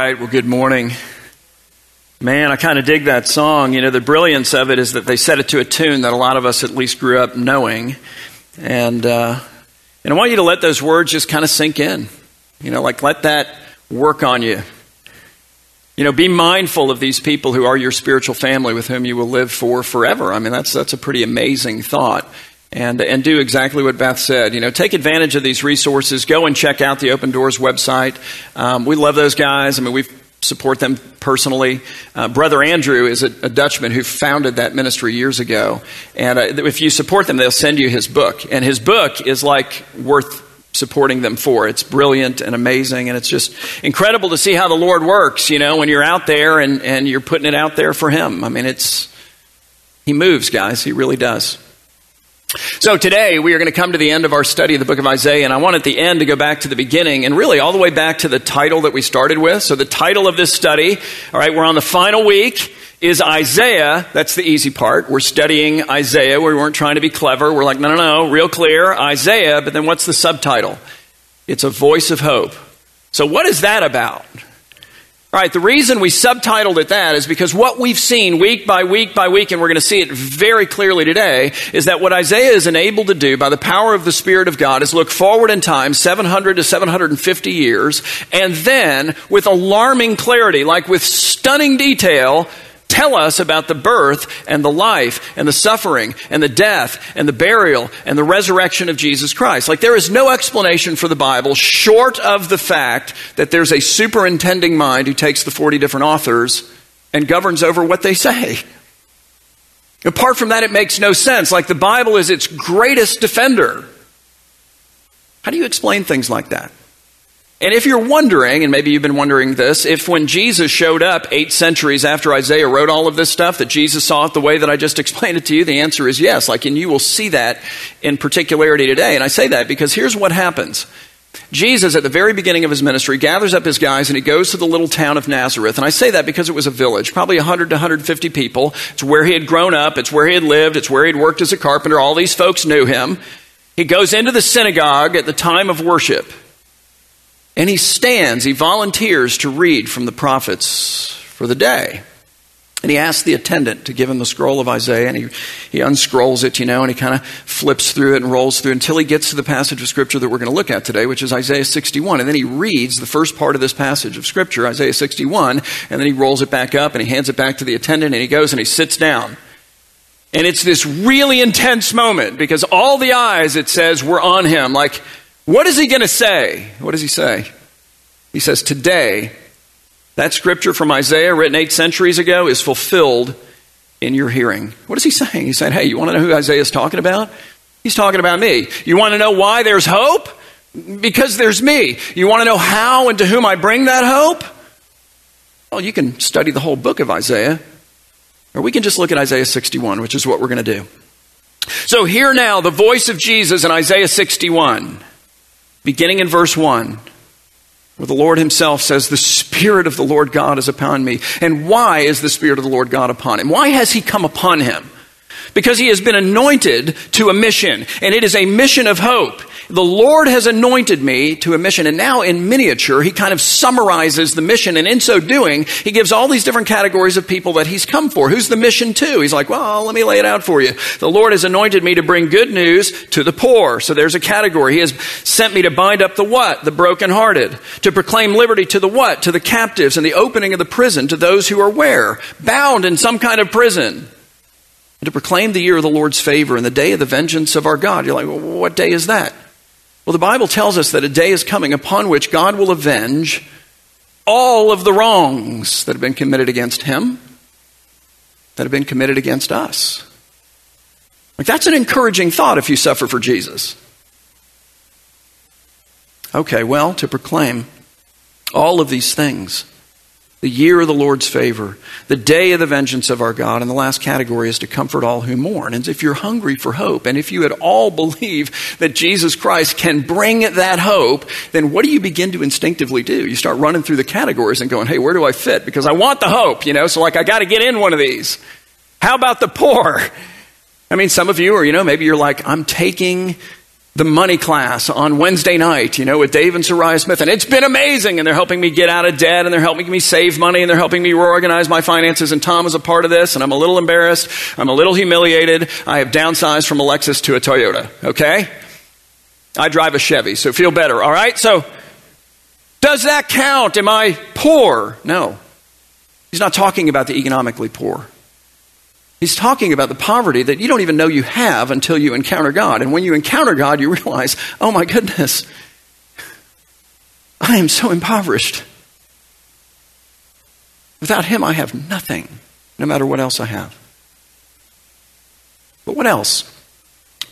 right, well, good morning. Man, I kind of dig that song. You know, the brilliance of it is that they set it to a tune that a lot of us at least grew up knowing. And, uh, and I want you to let those words just kind of sink in. You know, like let that work on you. You know, be mindful of these people who are your spiritual family with whom you will live for forever. I mean, that's, that's a pretty amazing thought and, and do exactly what Beth said. You know, take advantage of these resources. Go and check out the Open Doors website. Um, we love those guys. I mean, we support them personally. Uh, Brother Andrew is a, a, Dutchman who founded that ministry years ago. And uh, if you support them, they'll send you his book. And his book is like worth supporting them for. It's brilliant and amazing, and it's just incredible to see how the Lord works, you know, when you're out there and, and you're putting it out there for Him. I mean, it's, He moves, guys. He really does. So today we are going to come to the end of our study of the book of Isaiah, and I want at the end to go back to the beginning and really all the way back to the title that we started with. So the title of this study, all right, we're on the final week, is Isaiah. That's the easy part. We're studying Isaiah. We weren't trying to be clever. We're like, no, no, no, real clear, Isaiah, but then what's the subtitle? It's a voice of hope. So what is that about? All right, the reason we subtitled it that is because what we've seen week by week by week, and we're going to see it very clearly today, is that what Isaiah is enabled to do by the power of the Spirit of God is look forward in time, 700 to 750 years, and then with alarming clarity, like with stunning detail, tell us about the birth and the life and the suffering and the death and the burial and the resurrection of Jesus Christ. Like there is no explanation for the Bible short of the fact that there's a superintending mind who takes the 40 different authors and governs over what they say. Apart from that, it makes no sense. Like the Bible is its greatest defender. How do you explain things like that? And if you're wondering, and maybe you've been wondering this, if when Jesus showed up eight centuries after Isaiah wrote all of this stuff, that Jesus saw it the way that I just explained it to you, the answer is yes. Like, and you will see that in particularity today. And I say that because here's what happens. Jesus, at the very beginning of his ministry, gathers up his guys and he goes to the little town of Nazareth. And I say that because it was a village, probably 100 to 150 people. It's where he had grown up, it's where he had lived, it's where he'd worked as a carpenter. All these folks knew him. He goes into the synagogue at the time of worship. And he stands, he volunteers to read from the prophets for the day. And he asks the attendant to give him the scroll of Isaiah, and he, he unscrolls it, you know, and he kind of flips through it and rolls through until he gets to the passage of Scripture that we're going to look at today, which is Isaiah 61. And then he reads the first part of this passage of Scripture, Isaiah 61, and then he rolls it back up and he hands it back to the attendant, and he goes and he sits down. And it's this really intense moment because all the eyes, it says, were on him. Like, what is he going to say? What does he say? He says, Today, that scripture from Isaiah, written eight centuries ago, is fulfilled in your hearing. What is he saying? He's saying, Hey, you want to know who Isaiah is talking about? He's talking about me. You want to know why there's hope? Because there's me. You want to know how and to whom I bring that hope? Well, you can study the whole book of Isaiah, or we can just look at Isaiah 61, which is what we're going to do. So, hear now the voice of Jesus in Isaiah 61 beginning in verse 1, where the Lord Himself says, The Spirit of the Lord God is upon me. And why is the Spirit of the Lord God upon him? Why has He come upon him? Because He has been anointed to a mission, and it is a mission of hope. The Lord has anointed me to a mission. And now in miniature, he kind of summarizes the mission. And in so doing, he gives all these different categories of people that he's come for. Who's the mission to? He's like, well, let me lay it out for you. The Lord has anointed me to bring good news to the poor. So there's a category. He has sent me to bind up the what? The brokenhearted. To proclaim liberty to the what? To the captives and the opening of the prison to those who are where? Bound in some kind of prison to proclaim the year of the Lord's favor and the day of the vengeance of our God. You're like, well, what day is that? Well, the Bible tells us that a day is coming upon which God will avenge all of the wrongs that have been committed against him, that have been committed against us. Like, that's an encouraging thought if you suffer for Jesus. Okay, well, to proclaim all of these things the year of the Lord's favor, the day of the vengeance of our God. And the last category is to comfort all who mourn. And if you're hungry for hope, and if you at all believe that Jesus Christ can bring that hope, then what do you begin to instinctively do? You start running through the categories and going, hey, where do I fit? Because I want the hope, you know, so like I got to get in one of these. How about the poor? I mean, some of you are, you know, maybe you're like, I'm taking the money class on Wednesday night, you know, with Dave and Soraya Smith, and it's been amazing. And they're helping me get out of debt, and they're helping me save money, and they're helping me reorganize my finances. And Tom is a part of this, and I'm a little embarrassed. I'm a little humiliated. I have downsized from a Lexus to a Toyota, okay? I drive a Chevy, so feel better, all right? So, does that count? Am I poor? No. He's not talking about the economically poor. He's talking about the poverty that you don't even know you have until you encounter God. And when you encounter God, you realize, oh my goodness, I am so impoverished. Without Him, I have nothing, no matter what else I have. But what else?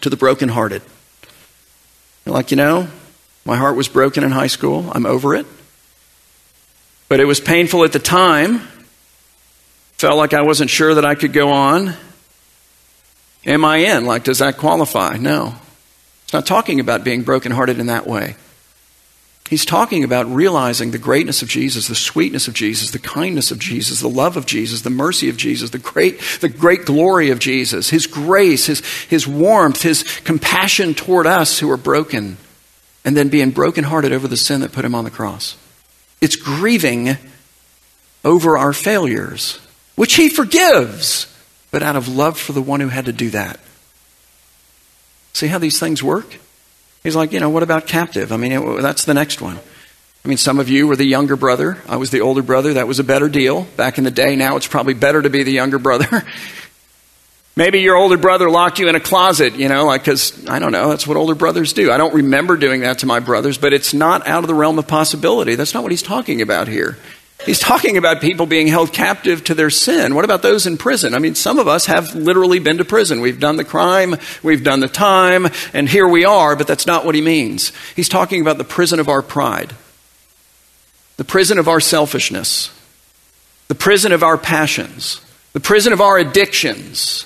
To the brokenhearted. You're like, you know, my heart was broken in high school. I'm over it. But it was painful at the time. Felt like I wasn't sure that I could go on. Am I in? Like, does that qualify? No. It's not talking about being brokenhearted in that way. He's talking about realizing the greatness of Jesus, the sweetness of Jesus, the kindness of Jesus, the love of Jesus, the mercy of Jesus, the great, the great glory of Jesus, his grace, his, his warmth, his compassion toward us who are broken, and then being brokenhearted over the sin that put him on the cross. It's grieving over our failures which he forgives, but out of love for the one who had to do that. See how these things work? He's like, you know, what about captive? I mean, it, that's the next one. I mean, some of you were the younger brother. I was the older brother. That was a better deal back in the day. Now it's probably better to be the younger brother. Maybe your older brother locked you in a closet, you know, like, because I don't know, that's what older brothers do. I don't remember doing that to my brothers, but it's not out of the realm of possibility. That's not what he's talking about here. He's talking about people being held captive to their sin. What about those in prison? I mean, some of us have literally been to prison. We've done the crime, we've done the time, and here we are, but that's not what he means. He's talking about the prison of our pride, the prison of our selfishness, the prison of our passions, the prison of our addictions.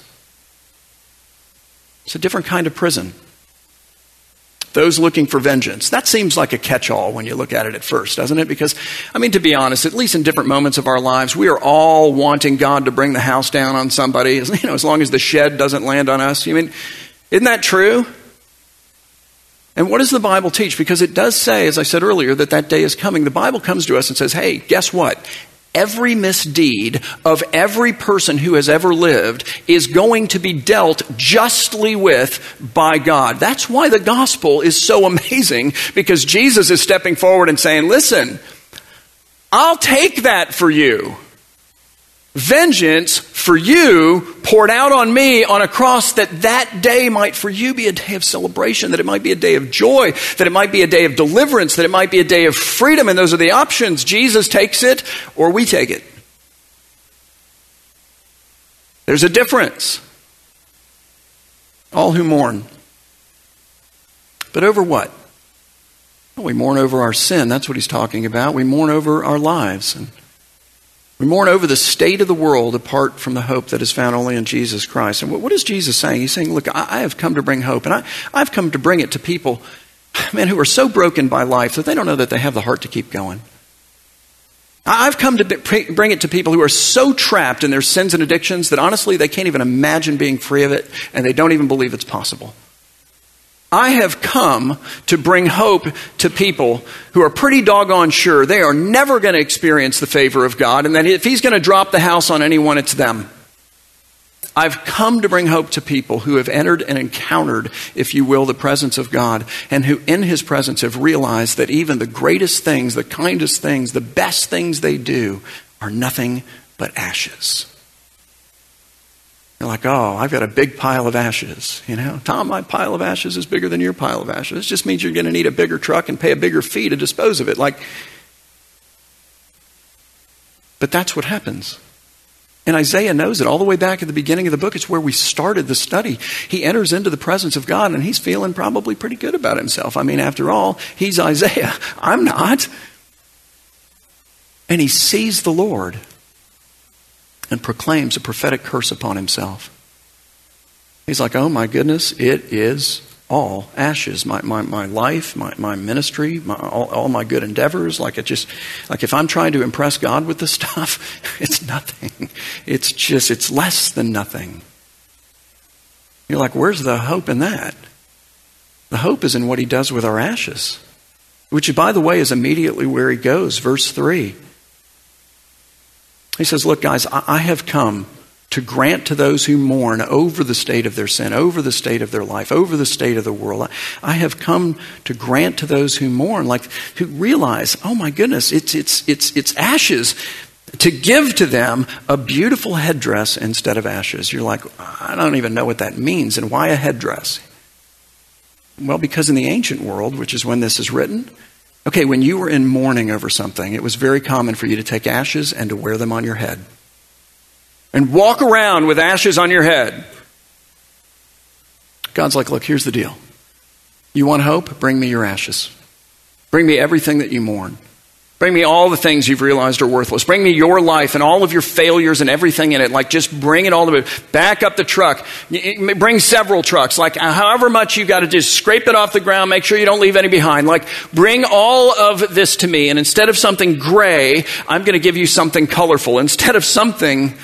It's a different kind of prison those looking for vengeance. That seems like a catch all when you look at it at first, doesn't it? Because, I mean, to be honest, at least in different moments of our lives, we are all wanting God to bring the house down on somebody, you know, as long as the shed doesn't land on us. You mean, isn't that true? And what does the Bible teach? Because it does say, as I said earlier, that that day is coming. The Bible comes to us and says, hey, guess what? Every misdeed of every person who has ever lived is going to be dealt justly with by God. That's why the gospel is so amazing because Jesus is stepping forward and saying, Listen, I'll take that for you vengeance for you poured out on me on a cross that that day might for you be a day of celebration that it might be a day of joy that it might be a day of deliverance that it might be a day of freedom. And those are the options. Jesus takes it or we take it. There's a difference. All who mourn. But over what? Well, we mourn over our sin. That's what he's talking about. We mourn over our lives. And we mourn over the state of the world apart from the hope that is found only in Jesus Christ. And what is Jesus saying? He's saying, Look, I have come to bring hope, and I, I've come to bring it to people, man, who are so broken by life that they don't know that they have the heart to keep going. I've come to bring it to people who are so trapped in their sins and addictions that honestly they can't even imagine being free of it, and they don't even believe it's possible. I have come to bring hope to people who are pretty doggone sure they are never going to experience the favor of God, and that if He's going to drop the house on anyone, it's them. I've come to bring hope to people who have entered and encountered, if you will, the presence of God, and who in His presence have realized that even the greatest things, the kindest things, the best things they do are nothing but ashes. You're like, oh, I've got a big pile of ashes. You know, Tom, my pile of ashes is bigger than your pile of ashes. This just means you're going to need a bigger truck and pay a bigger fee to dispose of it. Like, but that's what happens. And Isaiah knows it all the way back at the beginning of the book. It's where we started the study. He enters into the presence of God and he's feeling probably pretty good about himself. I mean, after all, he's Isaiah. I'm not. And he sees the Lord and proclaims a prophetic curse upon himself. He's like, oh my goodness, it is all ashes. My, my, my life, my, my ministry, my, all, all my good endeavors. Like it just, like if I'm trying to impress God with this stuff, it's nothing. It's just, it's less than nothing. You're like, where's the hope in that? The hope is in what he does with our ashes, which, by the way, is immediately where he goes. Verse 3. He says, Look, guys, I have come to grant to those who mourn over the state of their sin, over the state of their life, over the state of the world. I have come to grant to those who mourn, like who realize, oh my goodness, it's, it's, it's, it's ashes, to give to them a beautiful headdress instead of ashes. You're like, I don't even know what that means, and why a headdress? Well, because in the ancient world, which is when this is written, okay, when you were in mourning over something, it was very common for you to take ashes and to wear them on your head and walk around with ashes on your head. God's like, look, here's the deal. You want hope? Bring me your ashes. Bring me everything that you mourn. Bring me all the things you've realized are worthless. Bring me your life and all of your failures and everything in it. Like, just bring it all to me. Back up the truck. Bring several trucks. Like, uh, however much you've got to just scrape it off the ground. Make sure you don't leave any behind. Like, bring all of this to me. And instead of something gray, I'm going to give you something colorful. Instead of something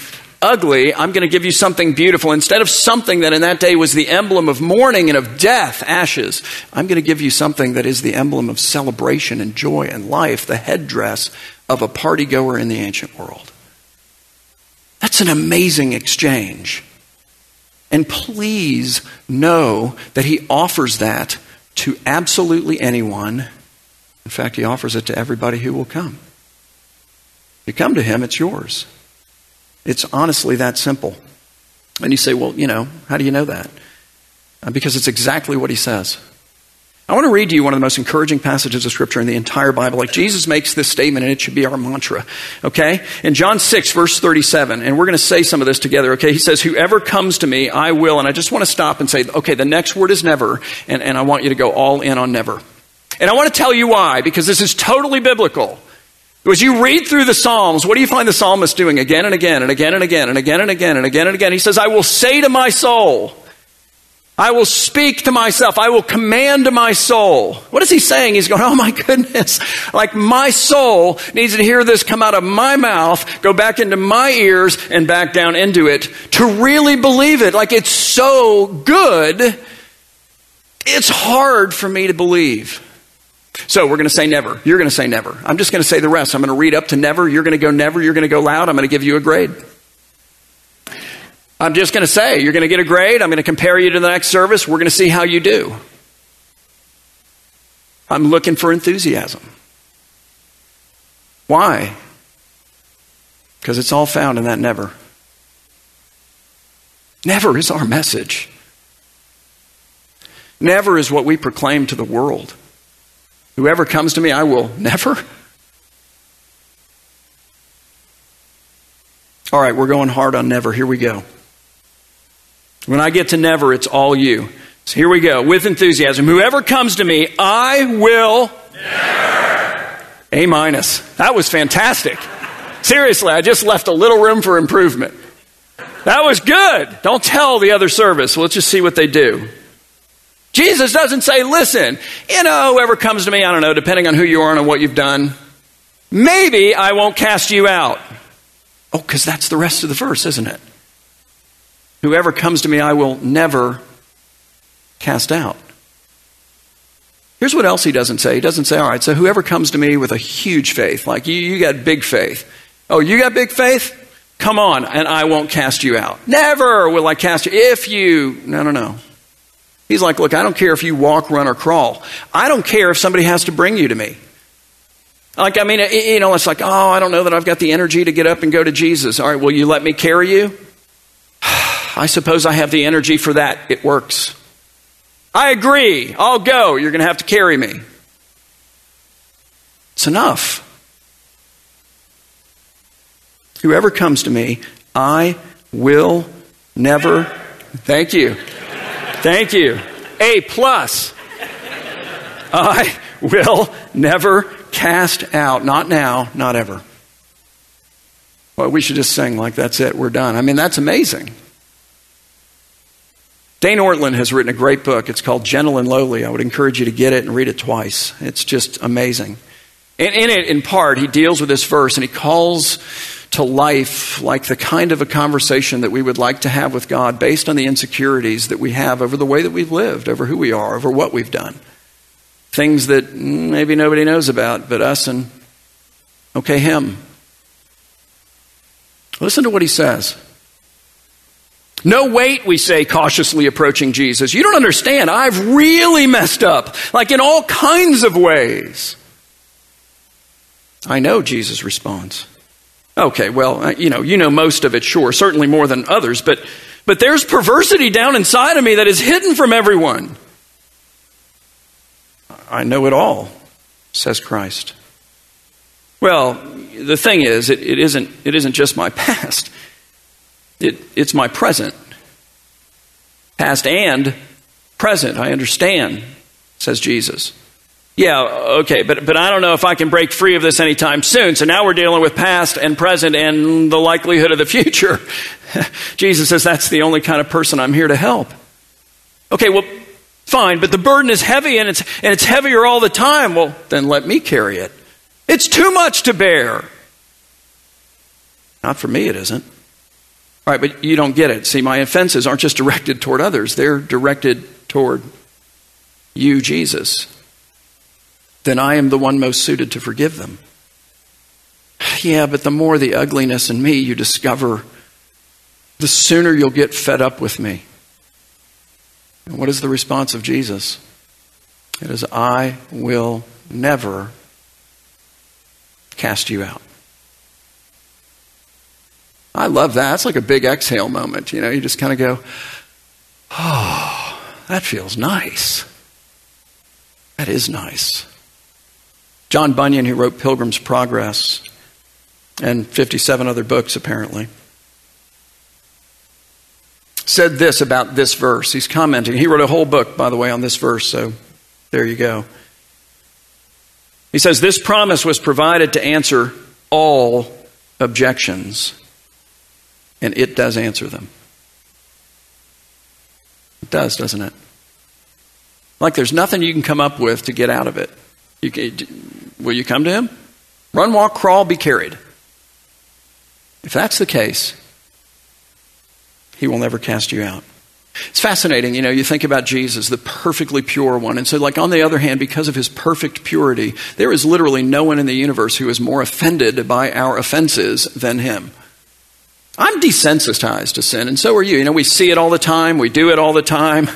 ugly, I'm going to give you something beautiful. Instead of something that in that day was the emblem of mourning and of death, ashes, I'm going to give you something that is the emblem of celebration and joy and life, the headdress of a party goer in the ancient world. That's an amazing exchange. And please know that he offers that to absolutely anyone. In fact, he offers it to everybody who will come. If you come to him, it's yours. It's honestly that simple. And you say, well, you know, how do you know that? Uh, because it's exactly what he says. I want to read to you one of the most encouraging passages of Scripture in the entire Bible. Like Jesus makes this statement, and it should be our mantra. Okay? In John 6, verse 37, and we're going to say some of this together, okay? He says, Whoever comes to me, I will. And I just want to stop and say, okay, the next word is never, and, and I want you to go all in on never. And I want to tell you why, because this is totally biblical. As you read through the Psalms, what do you find the psalmist doing again and again and again and again and again and again and again and again? He says, I will say to my soul, I will speak to myself. I will command to my soul. What is he saying? He's going, Oh my goodness. Like my soul needs to hear this come out of my mouth, go back into my ears and back down into it to really believe it. Like it's so good. It's hard for me to believe. So we're going to say never. You're going to say never. I'm just going to say the rest. I'm going to read up to never. You're going to go never. You're going to go loud. I'm going to give you a grade. I'm just going to say, you're going to get a grade. I'm going to compare you to the next service. We're going to see how you do. I'm looking for enthusiasm. Why? Because it's all found in that never. Never is our message. Never is what we proclaim to the world. Whoever comes to me, I will never. All right, we're going hard on never. Here we go. When I get to never, it's all you. So here we go. With enthusiasm. Whoever comes to me, I will. Never. A minus. That was fantastic. Seriously, I just left a little room for improvement. That was good. Don't tell the other service. Let's just see what they do. Jesus doesn't say, listen, you know, whoever comes to me, I don't know, depending on who you are and what you've done, maybe I won't cast you out. Oh, because that's the rest of the verse, isn't it? Whoever comes to me, I will never cast out. Here's what else he doesn't say. He doesn't say, all right, so whoever comes to me with a huge faith, like you, you got big faith. Oh, you got big faith? Come on, and I won't cast you out. Never will I cast you. If you, no, no, no. He's like, Look, I don't care if you walk, run, or crawl. I don't care if somebody has to bring you to me. Like, I mean, you know, it's like, oh, I don't know that I've got the energy to get up and go to Jesus. All right, will you let me carry you? I suppose I have the energy for that. It works. I agree. I'll go. You're going to have to carry me. It's enough. Whoever comes to me, I will never. Thank you. Thank you. A plus. I will never cast out. Not now, not ever. Well, we should just sing like that's it, we're done. I mean, that's amazing. Dane Ortlund has written a great book. It's called Gentle and Lowly. I would encourage you to get it and read it twice. It's just amazing. And in it, in part, he deals with this verse and he calls to life like the kind of a conversation that we would like to have with God based on the insecurities that we have over the way that we've lived, over who we are, over what we've done. Things that maybe nobody knows about but us and, okay, Him. Listen to what He says. No, wait, we say, cautiously approaching Jesus. You don't understand. I've really messed up, like in all kinds of ways. I know, Jesus responds. Okay, well, uh, you know, you know most of it, sure, certainly more than others, but, but there's perversity down inside of me that is hidden from everyone. I know it all, says Christ. Well, the thing is, it, it, isn't, it isn't just my past. It, it's my present. Past and present, I understand, says Jesus. Yeah, okay, but, but I don't know if I can break free of this anytime soon. So now we're dealing with past and present and the likelihood of the future. Jesus says that's the only kind of person I'm here to help. Okay, well, fine, but the burden is heavy and it's, and it's heavier all the time. Well, then let me carry it. It's too much to bear. Not for me, it isn't. All right, but you don't get it. See, my offenses aren't just directed toward others, they're directed toward you, Jesus then I am the one most suited to forgive them. Yeah, but the more the ugliness in me you discover, the sooner you'll get fed up with me. And what is the response of Jesus? It is, I will never cast you out. I love that. It's like a big exhale moment. You know, you just kind of go, oh, that feels nice. That is nice. John Bunyan, who wrote Pilgrim's Progress and 57 other books, apparently, said this about this verse. He's commenting. He wrote a whole book, by the way, on this verse, so there you go. He says, This promise was provided to answer all objections, and it does answer them. It does, doesn't it? Like there's nothing you can come up with to get out of it. You will you come to him? Run, walk, crawl, be carried. If that's the case, he will never cast you out. It's fascinating, you know, you think about Jesus, the perfectly pure one. And so, like, on the other hand, because of his perfect purity, there is literally no one in the universe who is more offended by our offenses than him. I'm desensitized to sin, and so are you. You know, we see it all the time, we do it all the time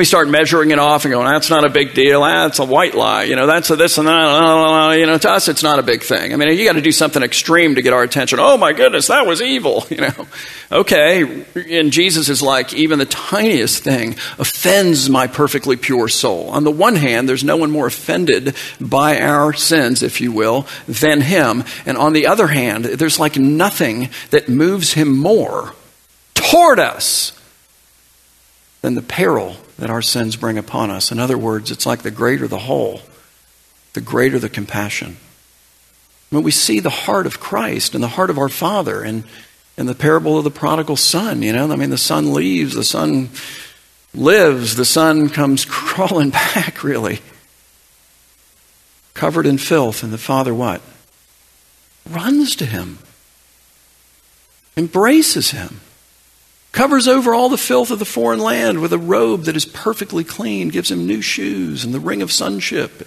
we start measuring it off and going, that's not a big deal. That's a white lie. You know, that's a this and that. You know, to us, it's not a big thing. I mean, you got to do something extreme to get our attention. Oh my goodness, that was evil. You know, okay. And Jesus is like, even the tiniest thing offends my perfectly pure soul. On the one hand, there's no one more offended by our sins, if you will, than him. And on the other hand, there's like nothing that moves him more toward us than the peril that our sins bring upon us. In other words, it's like the greater the hole, the greater the compassion. When we see the heart of Christ and the heart of our Father and in the parable of the prodigal son, you know, I mean, the son leaves, the son lives, the son comes crawling back, really, covered in filth, and the father what? Runs to him, embraces him covers over all the filth of the foreign land with a robe that is perfectly clean, gives him new shoes and the ring of sonship.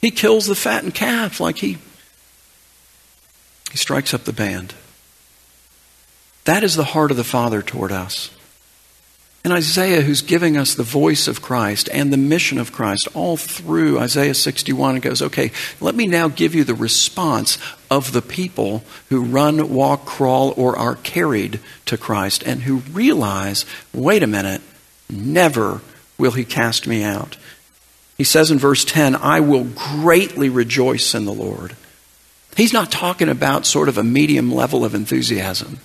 He kills the fattened calf like he he strikes up the band. That is the heart of the Father toward us. And Isaiah, who's giving us the voice of Christ and the mission of Christ all through Isaiah 61, and goes, okay, let me now give you the response of the people who run, walk, crawl, or are carried to Christ and who realize, wait a minute, never will he cast me out. He says in verse 10, I will greatly rejoice in the Lord. He's not talking about sort of a medium level of enthusiasm.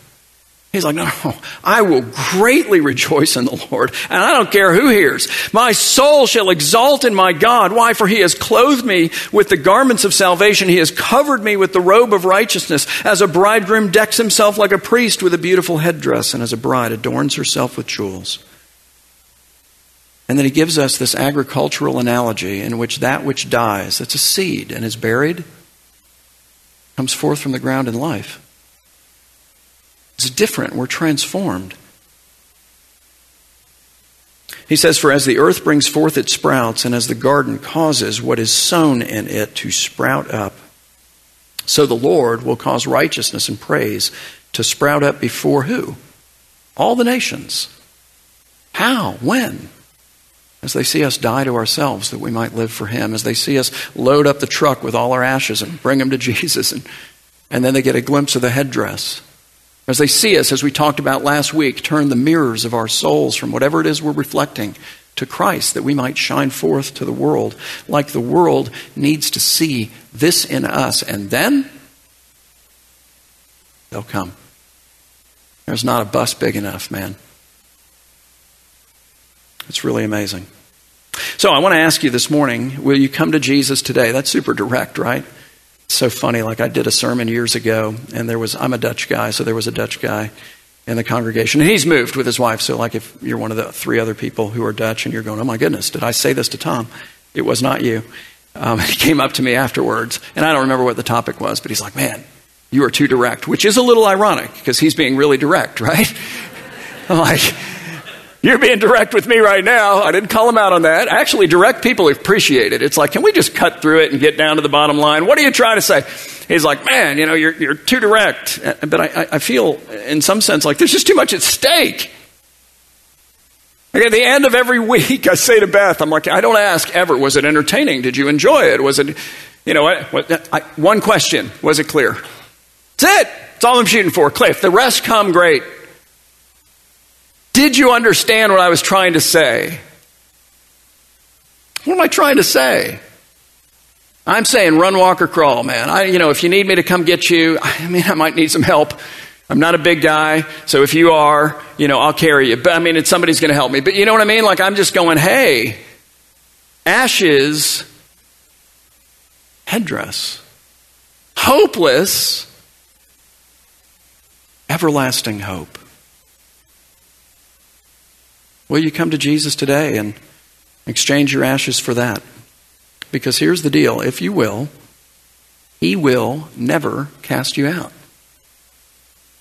He's like, no, no, I will greatly rejoice in the Lord, and I don't care who hears. My soul shall exalt in my God. Why? For he has clothed me with the garments of salvation. He has covered me with the robe of righteousness. As a bridegroom decks himself like a priest with a beautiful headdress, and as a bride adorns herself with jewels. And then he gives us this agricultural analogy in which that which dies, that's a seed and is buried, comes forth from the ground in life. It's different. We're transformed. He says, For as the earth brings forth its sprouts, and as the garden causes what is sown in it to sprout up, so the Lord will cause righteousness and praise to sprout up before who? All the nations. How? When? As they see us die to ourselves that we might live for Him, as they see us load up the truck with all our ashes and bring them to Jesus, and, and then they get a glimpse of the headdress. As they see us, as we talked about last week, turn the mirrors of our souls from whatever it is we're reflecting to Christ that we might shine forth to the world like the world needs to see this in us. And then they'll come. There's not a bus big enough, man. It's really amazing. So I want to ask you this morning will you come to Jesus today? That's super direct, right? So funny. Like I did a sermon years ago, and there was, I'm a Dutch guy, so there was a Dutch guy in the congregation. And he's moved with his wife. So, like, if you're one of the three other people who are Dutch and you're going, oh my goodness, did I say this to Tom? It was not you. Um, he came up to me afterwards, and I don't remember what the topic was, but he's like, man, you are too direct, which is a little ironic because he's being really direct, right? I'm like, you're being direct with me right now. I didn't call him out on that. Actually, direct people appreciate it. It's like, can we just cut through it and get down to the bottom line? What are you trying to say? He's like, man, you know, you're, you're too direct. Uh, but I, I feel, in some sense, like there's just too much at stake. Like at the end of every week, I say to Beth, I'm like, I don't ask ever, was it entertaining? Did you enjoy it? Was it, you know, what I, one question, was it clear? That's it. That's all I'm shooting for. Cliff, the rest come great. Did you understand what I was trying to say? What am I trying to say? I'm saying run, walk, or crawl, man. I, you know, if you need me to come get you, I mean, I might need some help. I'm not a big guy, so if you are, you know, I'll carry you. But I mean, somebody's going to help me. But you know what I mean? Like, I'm just going, hey, ashes, headdress, hopeless, everlasting hope. Will you come to Jesus today and exchange your ashes for that? Because here's the deal if you will, He will never cast you out.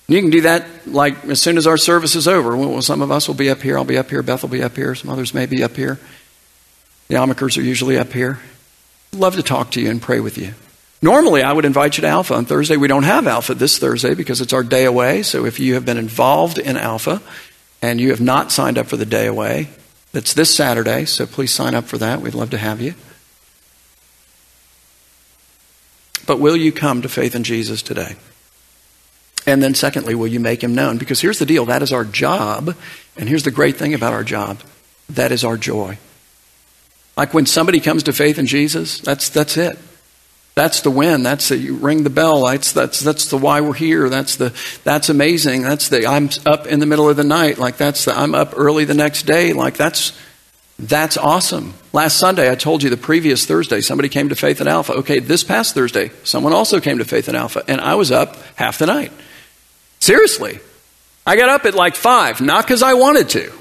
You can do that like as soon as our service is over. Well, some of us will be up here. I'll be up here. Beth will be up here. Some others may be up here. The Amikers are usually up here. Love to talk to you and pray with you. Normally, I would invite you to Alpha on Thursday. We don't have Alpha this Thursday because it's our day away. So if you have been involved in Alpha, and you have not signed up for the day away, that's this Saturday, so please sign up for that. We'd love to have you. But will you come to faith in Jesus today? And then, secondly, will you make him known? Because here's the deal that is our job. And here's the great thing about our job that is our joy. Like when somebody comes to faith in Jesus, that's, that's it. That's the win. That's the you ring the bell. That's that's that's the why we're here. That's the that's amazing. That's the I'm up in the middle of the night. Like that's the I'm up early the next day. Like that's that's awesome. Last Sunday I told you the previous Thursday somebody came to Faith in Alpha. Okay, this past Thursday someone also came to Faith in Alpha and I was up half the night. Seriously. I got up at like 5, not cuz I wanted to.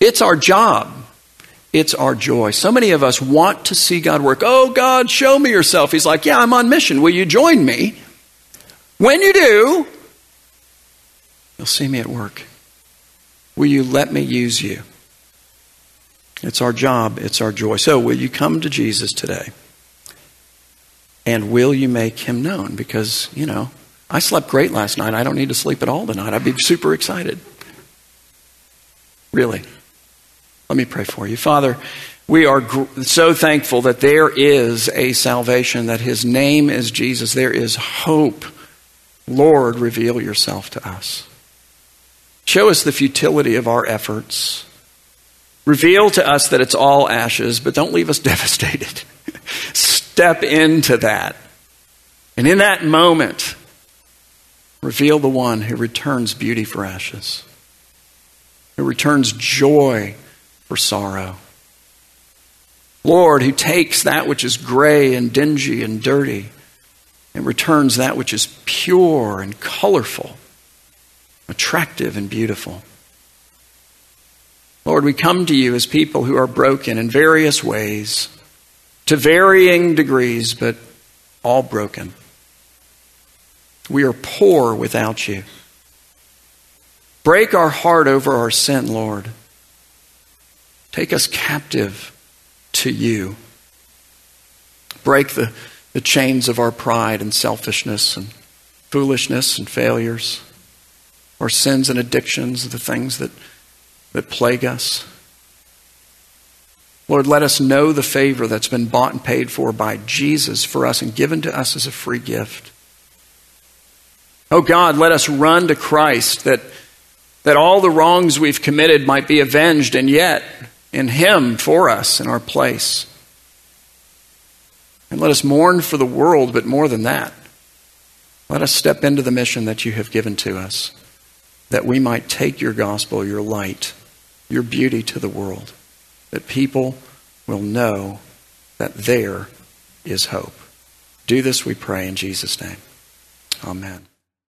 It's our job it's our joy. So many of us want to see God work. Oh, God, show me yourself. He's like, Yeah, I'm on mission. Will you join me? When you do, you'll see me at work. Will you let me use you? It's our job, it's our joy. So, will you come to Jesus today? And will you make him known? Because, you know, I slept great last night. I don't need to sleep at all tonight. I'd be super excited. Really. Let me pray for you. Father, we are gr- so thankful that there is a salvation, that His name is Jesus. There is hope. Lord, reveal yourself to us. Show us the futility of our efforts. Reveal to us that it's all ashes, but don't leave us devastated. Step into that. And in that moment, reveal the one who returns beauty for ashes, who returns joy for sorrow. Lord, who takes that which is gray and dingy and dirty and returns that which is pure and colorful, attractive and beautiful. Lord, we come to you as people who are broken in various ways, to varying degrees, but all broken. We are poor without you. Break our heart over our sin, Lord. Take us captive to you. Break the, the chains of our pride and selfishness and foolishness and failures, our sins and addictions, the things that, that plague us. Lord, let us know the favor that's been bought and paid for by Jesus for us and given to us as a free gift. Oh God, let us run to Christ that, that all the wrongs we've committed might be avenged, and yet in Him for us in our place. And let us mourn for the world, but more than that, let us step into the mission that you have given to us, that we might take your gospel, your light, your beauty to the world that people will know that there is hope. Do this, we pray, in Jesus' name. Amen.